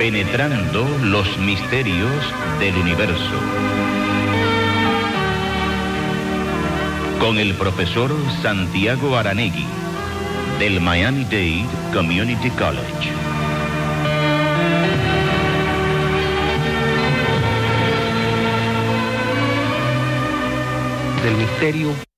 Penetrando los misterios del universo. Con el profesor Santiago Aranegui, del Miami-Dade Community College. Del misterio